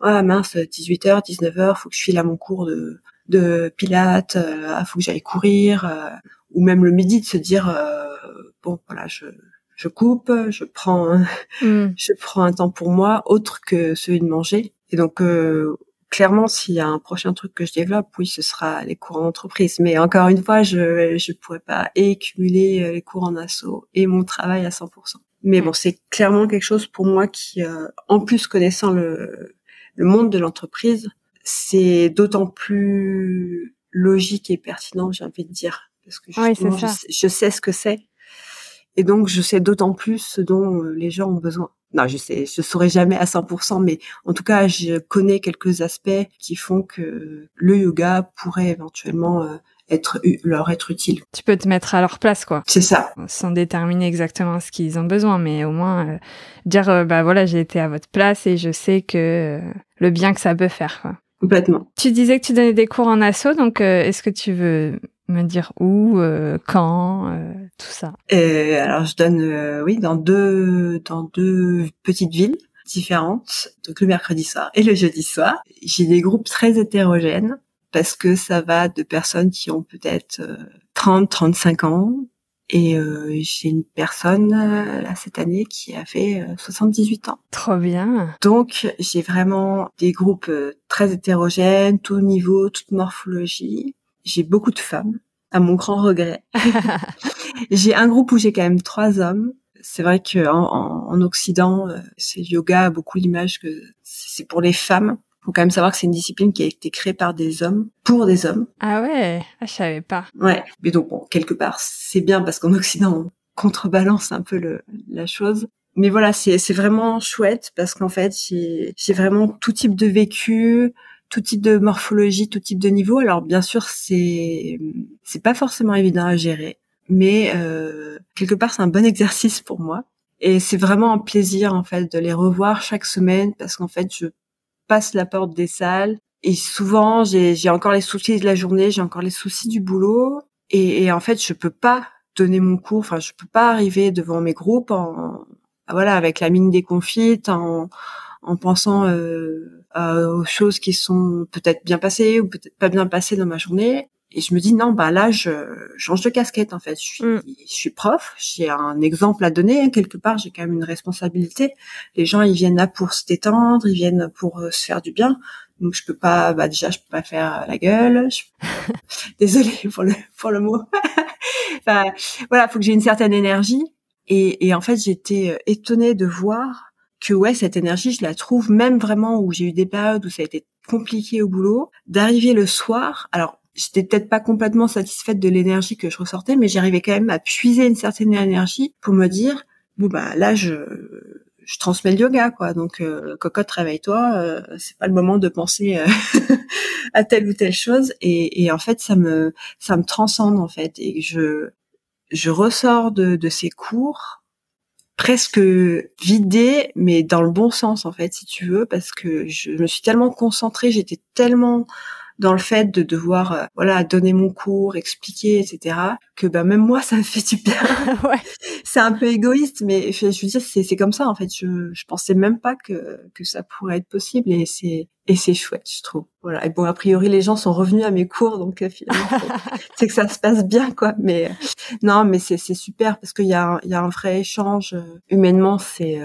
ah mince 18h 19h faut que je file à mon cours de de pilates ah faut que j'aille courir ou même le midi de se dire bon voilà, je je coupe, je prends mm. je prends un temps pour moi autre que celui de manger. Et donc euh, clairement, s'il y a un prochain truc que je développe, oui, ce sera les cours en entreprise. Mais encore une fois, je je pourrais pas écumuler euh, les cours en assaut et mon travail à 100%. Mais bon, c'est clairement quelque chose pour moi qui, euh, en plus connaissant le le monde de l'entreprise, c'est d'autant plus logique et pertinent, j'ai envie de dire, parce que je sais ce que c'est et donc, je sais d'autant plus ce dont euh, les gens ont besoin. Non, je sais, je saurais jamais à 100%, mais en tout cas, je connais quelques aspects qui font que le yoga pourrait éventuellement euh, être leur être utile. Tu peux te mettre à leur place, quoi. C'est ça. Sans déterminer exactement ce qu'ils ont besoin, mais au moins euh, dire, bah voilà, j'ai été à votre place et je sais que le bien que ça peut faire, quoi. Complètement. Tu disais que tu donnais des cours en asso, donc est-ce que tu veux me dire où, euh, quand, euh, tout ça. Euh, alors je donne, euh, oui, dans deux dans deux petites villes différentes, donc le mercredi soir et le jeudi soir. J'ai des groupes très hétérogènes parce que ça va de personnes qui ont peut-être 30, 35 ans et j'ai une personne là cette année qui a fait 78 ans. Trop bien. Donc j'ai vraiment des groupes très hétérogènes, tout niveau, toute morphologie j'ai beaucoup de femmes, à mon grand regret. j'ai un groupe où j'ai quand même trois hommes. C'est vrai que en, Occident, euh, c'est yoga a beaucoup l'image que c'est pour les femmes. Faut quand même savoir que c'est une discipline qui a été créée par des hommes pour des hommes. Ah ouais, ah, je savais pas. Ouais, mais donc bon, quelque part c'est bien parce qu'en Occident on contrebalance un peu le, la chose. Mais voilà, c'est vraiment chouette parce qu'en fait j'ai vraiment tout type de vécu, tout type de morphologie, tout type de niveau. Alors bien sûr c'est c'est pas forcément évident à gérer, mais euh, quelque part c'est un bon exercice pour moi et c'est vraiment un plaisir en fait de les revoir chaque semaine parce qu'en fait je passe la porte des salles et souvent j'ai encore les soucis de la journée, j'ai encore les soucis du boulot et, et, en fait je peux pas donner mon cours, enfin je peux pas arriver devant mes groupes en voilà avec la mine déconfite en en pensant euh, aux choses qui sont peut-être bien passées ou peut-être pas bien passées dans ma journée. Et je me dis non bah là je change de casquette en fait. Je suis mm. je suis prof. J'ai un exemple à donner. Quelque part j'ai quand même une responsabilité. Les gens ils viennent là pour se détendre. Ils viennent pour euh, se faire du bien. Donc je peux pas bah déjà je peux pas faire la gueule. Je... désolée pour le pour le mot. Enfin voilà faut que j'ai une certaine énergie. Et, et en fait j'étais euh, étonnée de voir que ouais cette énergie je la trouve même vraiment où j'ai eu des périodes où ça a été compliqué au boulot. D'arriver le soir alors j'étais peut-être pas complètement satisfaite de l'énergie que je ressortais, mais j'arrivais quand même à puiser une certaine énergie pour me dire bon bah là je je transmets le yoga quoi. Donc euh, cocotte réveille-toi, euh, c'est pas le moment de penser euh, à telle ou telle chose. Et, et en fait ça me ça me transcende en fait. Et je je ressors de, de ces cours presque vidé, mais dans le bon sens en fait, si tu veux, parce que je me suis tellement concentrée, j'étais tellement dans le fait de devoir euh, voilà donner mon cours, expliquer, etc. Que ben même moi ça me fait du bien. ouais. C'est un peu égoïste, mais je, veux dire c'est c'est comme ça en fait. Je je pensais même pas que que ça pourrait être possible et c'est et c'est chouette je trouve. Voilà. Et bon a priori les gens sont revenus à mes cours donc euh, finalement c'est que ça se passe bien quoi. Mais euh, non mais c'est c'est super parce qu'il y a il y a un vrai échange humainement c'est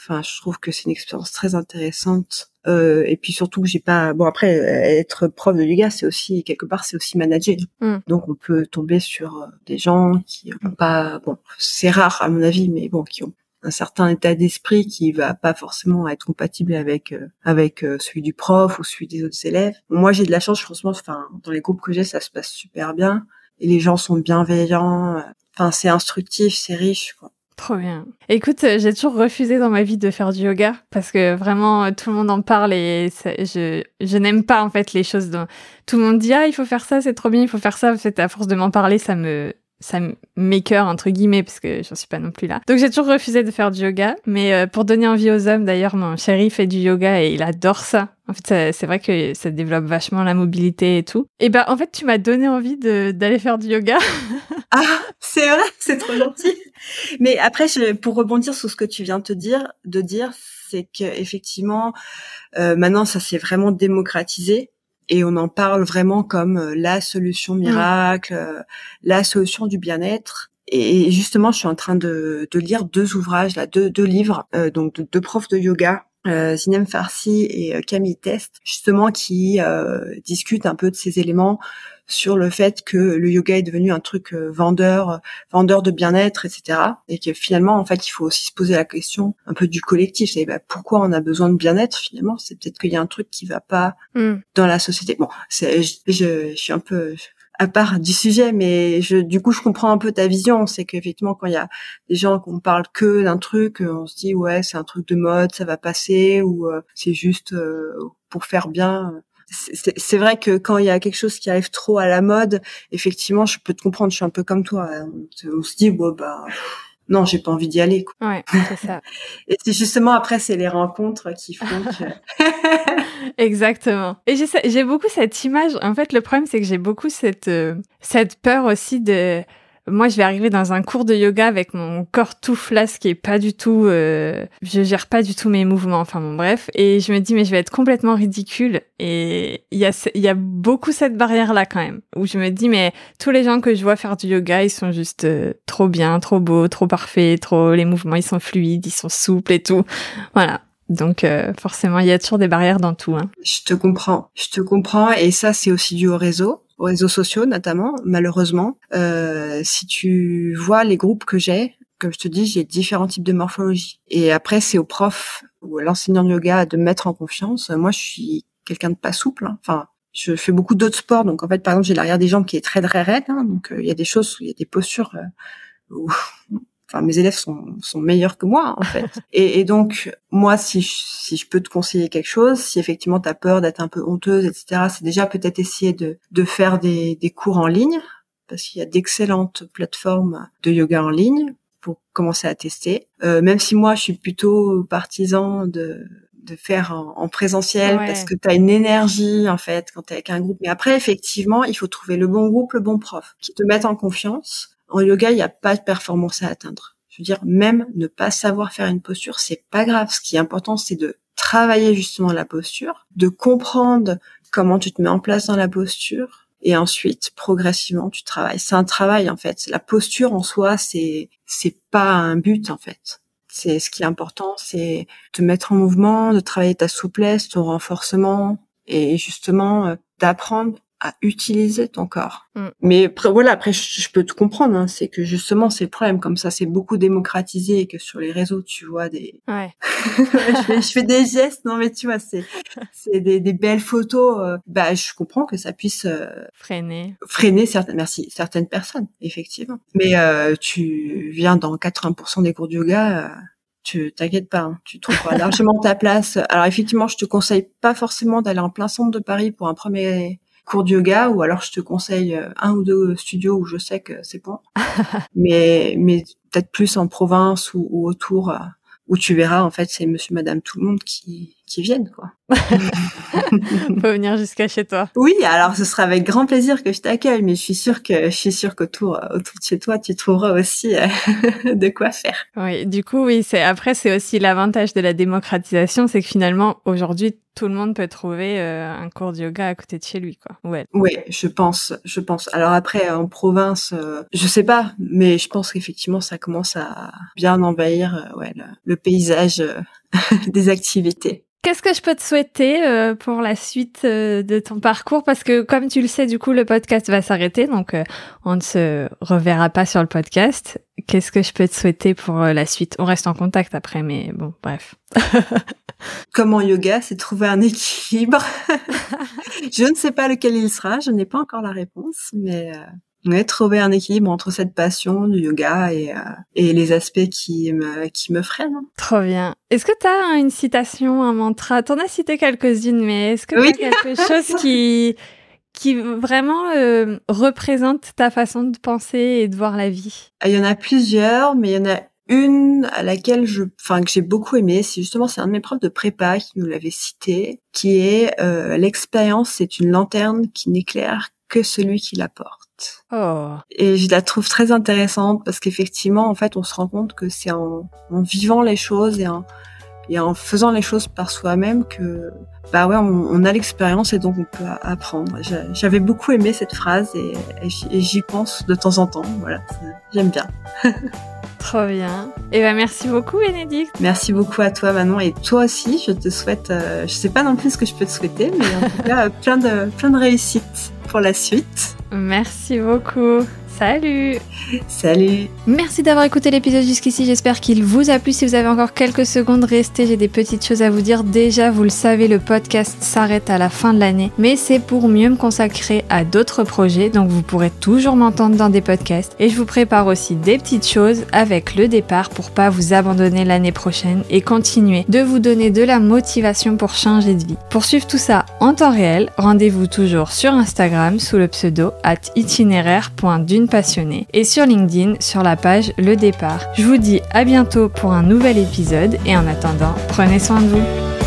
Enfin, je trouve que c'est une expérience très intéressante. Euh, et puis surtout que j'ai pas. Bon après, être prof de yoga, c'est aussi quelque part, c'est aussi manager. Mm. Donc on peut tomber sur euh, des gens qui ont pas. Bon, c'est rare à mon avis, mais bon, qui ont un certain état d'esprit qui va pas forcément être compatible avec euh, avec euh, celui du prof ou celui des autres élèves. Moi, j'ai de la chance, franchement. Enfin, dans les groupes que j'ai, ça se passe super bien et les gens sont bienveillants. Enfin, c'est instructif, c'est riche. Quoi. Trop bien. Écoute, euh, j'ai toujours refusé dans ma vie de faire du yoga parce que vraiment euh, tout le monde en parle et je, je n'aime pas en fait les choses dont tout le monde dit ah il faut faire ça c'est trop bien il faut faire ça en fait à force de m'en parler ça me ça m'écœure entre guillemets parce que j'en suis pas non plus là. Donc j'ai toujours refusé de faire du yoga, mais euh, pour donner envie aux hommes d'ailleurs, mon chéri fait du yoga et il adore ça. En fait, c'est vrai que ça développe vachement la mobilité et tout. Et ben en fait, tu m'as donné envie d'aller faire du yoga. ah, c'est vrai, c'est trop gentil. Mais après, je, pour rebondir sur ce que tu viens de te dire, de dire, c'est que effectivement, euh, maintenant, ça s'est vraiment démocratisé et on en parle vraiment comme euh, la solution miracle, euh, la solution du bien-être. Et justement, je suis en train de, de lire deux ouvrages, là, deux, deux livres, euh, donc de deux profs de yoga, euh, Zinem Farsi et Camille Test, justement qui euh, discutent un peu de ces éléments sur le fait que le yoga est devenu un truc euh, vendeur, euh, vendeur de bien-être, etc. Et que finalement, en fait, il faut aussi se poser la question un peu du collectif. C'est bah, pourquoi on a besoin de bien-être finalement? C'est peut-être qu'il y a un truc qui va pas mm. dans la société. Bon, je, je, suis un peu à part du sujet, mais je, du coup, je comprends un peu ta vision. C'est qu'effectivement, quand il y a des gens qu'on parle que d'un truc, on se dit ouais, c'est un truc de mode, ça va passer, ou euh, c'est juste pour faire bien c'est vrai que quand il y a quelque chose qui arrive trop à la mode, effectivement, je peux te comprendre. Je suis un peu comme toi. On, se dit, bon bah non, j'ai pas envie d'y aller. Quoi. Ouais, c'est ça. Et c'est justement après, c'est les rencontres qui font que. Exactement. Et j'ai beaucoup cette image. En fait, le problème, c'est que j'ai beaucoup cette euh, cette peur aussi de moi, je vais arriver dans un cours de yoga avec mon corps tout flasque et pas du tout, euh, je gère pas du tout mes mouvements. Enfin bon, bref. Et je me dis, mais je vais être complètement ridicule. Et il y a, il y a beaucoup cette barrière là quand même, où je me dis, mais tous les gens que je vois faire du yoga, ils sont juste euh, trop bien, trop beaux, trop parfaits, trop, les mouvements, ils sont fluides, ils sont souples et tout. Voilà. Donc euh, forcément, il y a toujours des barrières dans tout. Hein. Je te comprends, je te comprends, et ça c'est aussi dû au réseau aux réseaux sociaux notamment, malheureusement. Euh, si tu vois les groupes que j'ai, comme je te dis, j'ai différents types de morphologie. Et après, c'est aux profs ou l'enseignant de yoga de mettre en confiance. Moi, je suis quelqu'un de pas souple. Hein. Enfin, je fais beaucoup d'autres sports, donc en fait, par exemple, j'ai l'arrière des jambes qui est très très raide. Hein. donc il y a des choses, il y a des postures où enfin mes élèves sont, sont meilleurs que moi en fait. et, et, donc moi si je, si je peux te conseiller quelque chose, si effectivement tu as peur d'être un peu honteuse, etc., c'est déjà peut-être essayer de, de faire des, des cours en ligne parce qu'il y a d'excellentes plateformes de yoga en ligne pour commencer à tester. Euh, même si moi je suis plutôt partisan de de faire en, présentiel parce que tu as une énergie en fait quand tu es avec un groupe. Mais après effectivement, il faut trouver le bon groupe, le bon prof qui te mette en confiance en yoga, il n'y a pas de performance à atteindre. Je veux dire, même ne pas savoir faire une posture, c'est pas grave. Ce qui est important, c'est de travailler justement la posture, de comprendre comment tu te mets en place dans la posture, et ensuite, progressivement, tu travailles. C'est un travail en fait. La posture en soi, c'est c'est pas un but en fait. C'est ce qui est important, c'est de mettre en mouvement, de travailler ta souplesse, ton renforcement, et justement euh, d'apprendre à utiliser ton corps. Mm. Mais après, voilà, après je, peux te comprendre, hein, c'est que justement c'est le problème, comme ça c'est beaucoup démocratisé et que sur les réseaux tu vois des, ouais. je, fais, des gestes, non mais tu vois c'est c'est des, des, belles photos, euh, bah je comprends que ça puisse euh, freiner freiner certaines, merci certaines personnes effectivement. Mais euh, tu viens dans 80% des cours de yoga. Euh, tu t'inquiètes pas, hein, tu trouveras largement ta place. Alors effectivement, je te conseille pas forcément d'aller en plein centre de Paris pour un premier cours de yoga ou alors je te conseille euh, un ou deux studios où je sais que c'est bon. mais mais peut-être plus en province ou, ou autour euh, où tu verras en fait c'est monsieur madame tout le monde qui qui viennent quoi. Faut venir jusqu'à chez toi. Oui, alors ce sera avec grand plaisir que je t'accueille, mais je suis sûre que je suis sûre qu'autour autour de chez toi, tu trouveras aussi euh, de quoi faire. Oui, du coup oui, c'est après c'est aussi l'avantage de la démocratisation, c'est que finalement aujourd'hui tout le monde peut trouver euh, un cours de yoga à côté de chez lui, quoi. Ouais. Oui, je pense, je pense. Alors après, en province, euh, je sais pas, mais je pense qu'effectivement, ça commence à bien envahir, ouais, le paysage des activités. Qu'est-ce que je peux te souhaiter euh, pour la suite euh, de ton parcours? Parce que comme tu le sais, du coup, le podcast va s'arrêter, donc euh, on ne se reverra pas sur le podcast. Qu'est-ce que je peux te souhaiter pour la suite? On reste en contact après, mais bon, bref. Comme en yoga, c'est trouver un équilibre. je ne sais pas lequel il sera, je n'ai pas encore la réponse, mais ouais, trouver un équilibre entre cette passion du yoga et, euh, et les aspects qui me, qui me freinent. Trop bien. Est-ce que tu as une citation, un mantra? T'en as cité quelques-unes, mais est-ce que tu as quelque chose qui, qui vraiment euh, représente ta façon de penser et de voir la vie? Il y en a plusieurs, mais il y en a une à laquelle je, enfin que j'ai beaucoup aimé, c'est justement c'est un de mes profs de prépa qui nous l'avait cité, qui est euh, l'expérience c'est une lanterne qui n'éclaire que celui qui la porte. Oh. Et je la trouve très intéressante parce qu'effectivement, en fait, on se rend compte que c'est en, vivant les choses et en, et en faisant les choses par soi-même que, bah ouais, on, a l'expérience et donc on peut apprendre. J'avais beaucoup aimé cette phrase et, et j'y pense de temps en temps. Voilà, j'aime bien. Trop bien. Et eh ben merci beaucoup Bénédicte. Merci beaucoup à toi Manon et toi aussi. Je te souhaite, euh, je sais pas non plus ce que je peux te souhaiter, mais en tout cas plein de plein de réussites pour la suite. Merci beaucoup. Salut Salut Merci d'avoir écouté l'épisode jusqu'ici, j'espère qu'il vous a plu. Si vous avez encore quelques secondes, restez, j'ai des petites choses à vous dire. Déjà, vous le savez, le podcast s'arrête à la fin de l'année, mais c'est pour mieux me consacrer à d'autres projets, donc vous pourrez toujours m'entendre dans des podcasts. Et je vous prépare aussi des petites choses avec le départ pour pas vous abandonner l'année prochaine et continuer de vous donner de la motivation pour changer de vie. Pour suivre tout ça en temps réel, rendez-vous toujours sur Instagram sous le pseudo at itinéraire.d'une et sur LinkedIn sur la page Le Départ. Je vous dis à bientôt pour un nouvel épisode et en attendant, prenez soin de vous.